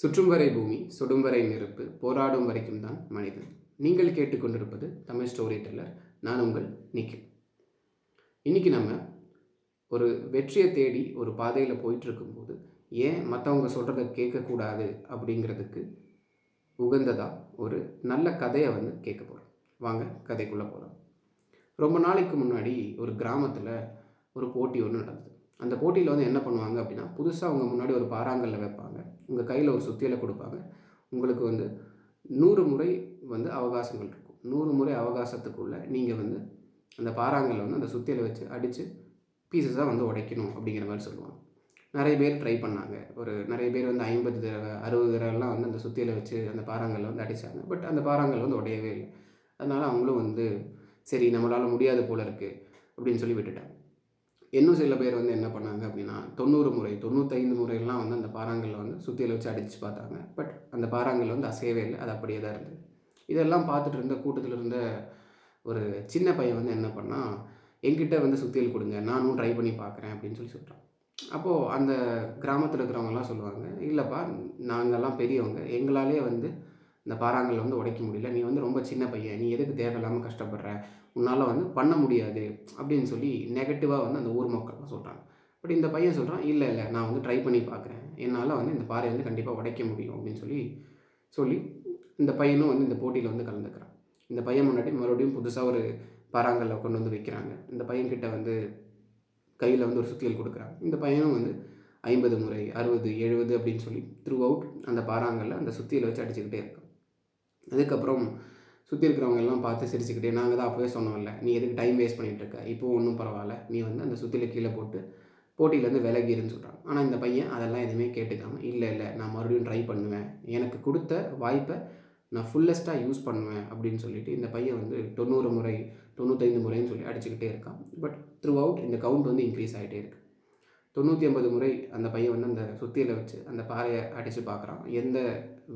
சுற்றும் வரை பூமி சுடும் வரை நெருப்பு போராடும் வரைக்கும் தான் மனிதன். நீங்கள் கேட்டுக்கொண்டிருப்பது தமிழ் ஸ்டோரி டெல்லர். நான் உங்கள் நிக்கில். இன்றைக்கி நம்ம ஒரு வெற்றியை தேடி ஒரு பாதையில் போயிட்டுருக்கும்போது ஏன் மற்றவங்க சொல்கிறத கேட்கக்கூடாது அப்படிங்கிறதுக்கு உகந்ததாக ஒரு நல்ல கதையை வந்து கேட்க போகிறோம் வாங்க கதைக்குள்ளே போகலாம் ரொம்ப நாளைக்கு முன்னாடி ஒரு கிராமத்தில் ஒரு போட்டி ஒன்று நடந்தது. அந்த போட்டியில் வந்து என்ன பண்ணுவாங்க அப்படின்னா புதுசாக அவங்க முன்னாடி ஒரு பாறாங்கல்ல வைப்பாங்க. உங்கள் கையில் ஒரு சுத்தியில் கொடுப்பாங்க. உங்களுக்கு வந்து நூறு முறை வந்து அவகாசங்கள் இருக்கும். நூறு முறை அவகாசத்துக்குள்ளே நீங்கள் வந்து அந்த பாறாங்கல்ல வந்து அந்த சுத்தியலை வச்சு அடித்து பீசஸாக வந்து உடைக்கணும் அப்படிங்கிற மாதிரி சொல்லுவாங்க. நிறைய பேர் ட்ரை பண்ணாங்க. ஒரு நிறைய பேர் வந்து ஐம்பது தடவை அறுபது தடவைலாம் வந்து அந்த சுத்தியலை வச்சு அந்த பாறாங்கல்ல வந்து அடித்தாங்க பட் அந்த பாறாங்கல் வந்து உடையவே இல்லை. அதனால் அவங்களும் வந்து சரி நம்மளால் முடியாது போல இருக்குது அப்படின்னு சொல்லி விட்டுட்டாங்க. இன்னும் சில பேர் வந்து என்ன பண்ணாங்க அப்படின்னா தொண்ணூறு முறை தொண்ணூத்தைந்து முறையெல்லாம் வந்து அந்த பாறாங்கல்ல வந்து சுத்தியில் வச்சு அடித்து பார்த்தாங்க. பட் அந்த பாறாங்கல் வந்து அசையவே இல்லை. அது அப்படியே தான் இருந்தது. இதெல்லாம் பார்த்துட்டு இருந்த கூட்டத்தில் இருந்த ஒரு சின்ன பையன் வந்து என்ன பண்ணால் என்கிட்ட வந்து சுத்தியல் கொடுங்க. நானும் ட்ரை பண்ணி பார்க்குறேன் அப்படின்னு சொல்லி சொல்கிறான் அப்போது அந்த கிராமத்தில் இருக்கிறவங்கலாம் சொல்லுவாங்க இல்லைப்பா நாங்கள்லாம் பெரியவங்க. எங்களாலே வந்து இந்த பாறாங்கல்ல வந்து உடைக்க முடியல. நீ வந்து ரொம்ப சின்ன பையன். நீ எதுக்கு தேவையில்லாமல் கஷ்டப்படுற? உன்னால் வந்து பண்ண முடியாது. அப்படின்னு சொல்லி நெகட்டிவாக வந்து அந்த ஊர் மக்கள்லாம் சொல்கிறாங்க பட் இந்த பையன் சொல்கிறான் இல்லை இல்லை நான் வந்து ட்ரை பண்ணி பார்க்குறேன் என்னால் வந்து இந்த பாறையை வந்து கண்டிப்பாக உடைக்க முடியும். அப்படின்னு சொல்லி சொல்லி இந்த பையனும் வந்து இந்த போட்டியில் வந்து கலந்துக்கிறான். இந்த பையன் முன்னாடி மறுபடியும் புதுசாக ஒரு பாறாங்கல்ல கொண்டு வந்து வைக்கிறாங்க. இந்த பையன்கிட்ட வந்து கையில் வந்து ஒரு சுத்தியல் கொடுக்குறாங்க. இந்த பையனும் வந்து ஐம்பது முறை அறுபது எழுபது அப்படின்னு சொல்லி த்ரூ அவுட் அந்த பாறாங்கல்ல அந்த சுத்தியில் வச்சு அடிச்சுக்கிட்டே இருக்கான். அதுக்கப்புறம் சுற்றி இருக்கிறவங்க எல்லாம் பார்த்து சிரிச்சுக்கிட்டே நாங்கள் தான் அப்போவே சொன்னோம்ல நீ எதுக்கு டைம் வேஸ்ட் பண்ணிகிட்டு இருக்க? இப்போ ஒன்றும் பரவாயில்ல நீ வந்து அந்த சுற்றியில் கீழே போட்டு போட்டியிலேருந்து விலகிருன்னு சொல்கிறான் ஆனால் இந்த பையன் அதெல்லாம் எதுவுமே கேட்டுக்காம இல்லை இல்லை நான் மறுபடியும் ட்ரை பண்ணுவேன். எனக்கு கொடுத்த வாய்ப்பை நான் ஃபுல்லஸ்ட்டாக யூஸ் பண்ணுவேன் அப்படின்னு சொல்லிட்டு இந்த பையன் வந்து தொண்ணூறு முறை தொண்ணூத்தைந்து முறைன்னு சொல்லி அடிச்சுக்கிட்டே இருக்கான். பட் த்ரூ அவுட் இந்த கவுண்ட் வந்து இன்க்ரீஸ் ஆகிட்டே இருக்குது தொண்ணூற்றி ஐம்பது முறை அந்த பையன் வந்து அந்த சுத்தியில் வச்சு அந்த பாறையை அடித்து பார்க்குறான். எந்த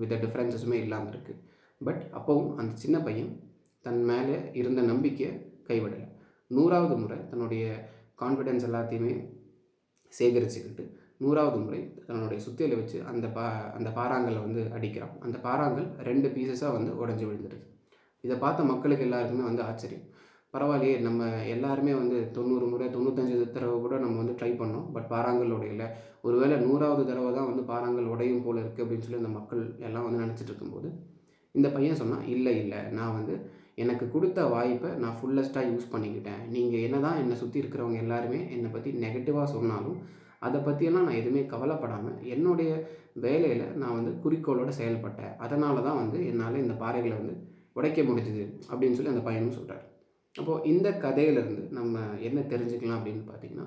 வித டிஃப்ரென்சஸுமே இல்லாமல் இருக்குது பட் அப்போவும் அந்த சின்ன பையன் தன் மேலே இருந்த நம்பிக்கையை கைவிடலை. நூறாவது முறை தன்னுடைய கான்ஃபிடென்ஸ் எல்லாத்தையுமே சேகரிச்சுக்கிட்டு நூறாவது முறை தன்னுடைய சுத்தியில் வச்சு அந்த பா அந்த பாறாங்கலை வந்து அடிக்கிறான். அந்த பாறாங்கல் ரெண்டு பீசஸாக வந்து உடஞ்சி விழுந்துடுது இதை பார்த்த மக்களுக்கு எல்லாருக்குமே வந்து ஆச்சரியம். பரவாயில்லையே நம்ம எல்லாருமே வந்து தொண்ணூறு முறை தொண்ணூத்தஞ்சு தடவை கூட நம்ம வந்து ட்ரை பண்ணோம். பட் பாறாங்கல் உடையில ஒருவேளை நூறாவது தடவை தான் வந்து பாறாங்கல் உடையும் போல் இருக்குது அப்படின்னு சொல்லி அந்த மக்கள் எல்லாம் வந்து நினச்சிட்டு இருக்கும்போது இந்த பையன் சொன்னால் இல்லை இல்லை நான் வந்து எனக்கு கொடுத்த வாய்ப்பை நான் ஃபுல்லஸ்ட்டாக யூஸ் பண்ணிக்கிட்டேன். நீங்கள் என்ன தான் என்னை சுற்றி இருக்கிறவங்க எல்லாருமே என்னை பற்றி நெகட்டிவாக சொன்னாலும் அதை பற்றியெல்லாம் நான் எதுவுமே கவலைப்படாமல் என்னுடைய வேலையில் நான் வந்து குறிக்கோளோடு செயல்பட்டேன். அதனால தான் வந்து என்னால் இந்த பாறைகளை வந்து உடைக்க முடிஞ்சுது அப்படின்னு சொல்லி அந்த பையனும் சொல்கிறார் அப்போது இந்த கதையிலேருந்து நம்ம என்ன தெரிஞ்சுக்கலாம் அப்படின்னு பார்த்தீங்கன்னா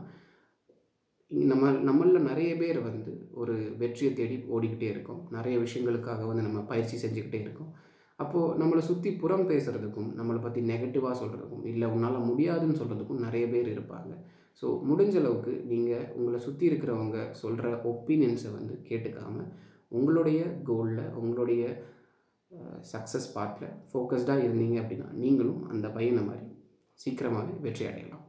நம்ம நம்மளில் நிறைய பேர் வந்து ஒரு வெற்றியை தேடி ஓடிக்கிட்டே இருக்கோம். நிறைய விஷயங்களுக்காக வந்து நம்ம பயிற்சி செஞ்சுக்கிட்டே இருக்கோம். அப்போது நம்மளை சுற்றி புறம் பேசுகிறதுக்கும் நம்மளை பற்றி நெகட்டிவாக சொல்கிறதுக்கும் இல்லை உன்னால் முடியாதுன்னு சொல்கிறதுக்கும் நிறைய பேர் இருப்பாங்க. ஸோ முடிஞ்ச அளவுக்கு நீங்கள் உங்களை சுற்றி இருக்கிறவங்க சொல்கிற ஒப்பீனியன்ஸை வந்து கேட்டுக்காமல் உங்களுடைய கோலில் உங்களுடைய சக்ஸஸ் பார்ட்டில் ஃபோக்கஸ்டாக இருந்தீங்க அப்படின்னா நீங்களும் அந்த பையனை மாதிரி சீக்கிரமாகவே வெற்றி அடையலாம்.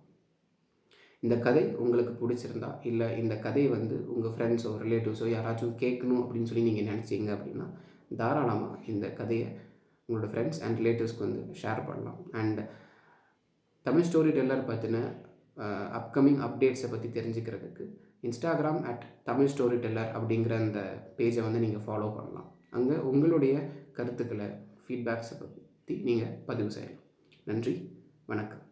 இந்த கதை உங்களுக்கு பிடிச்சிருந்தா இல்லை இந்த கதை வந்து உங்கள் ஃப்ரெண்ட்ஸோ ரிலேட்டிவ்ஸோ யாராச்சும் கேட்கணும் அப்படின்னு சொல்லி நீங்கள் நினச்சிங்க அப்படின்னா தாராளமாக இந்த கதையை உங்களோட ஃப்ரெண்ட்ஸ் அண்ட் ரிலேட்டிவ்ஸ்க்கு வந்து ஷேர் பண்ணலாம். அண்ட் தமிழ் ஸ்டோரி டெல்லர் பற்றின அப்கமிங் அப்டேட்ஸை பற்றி தெரிஞ்சுக்கிறதுக்கு Instagram at Tamil storyteller அப்படிங்கிற அந்த பேஜை வந்து நீங்கள் ஃபாலோ பண்ணலாம். அங்கே உங்களுடைய கருத்துக்களை ஃபீட்பேக்ஸை பற்றி நீங்கள் பதிவு செய்யலாம். நன்றி வணக்கம்.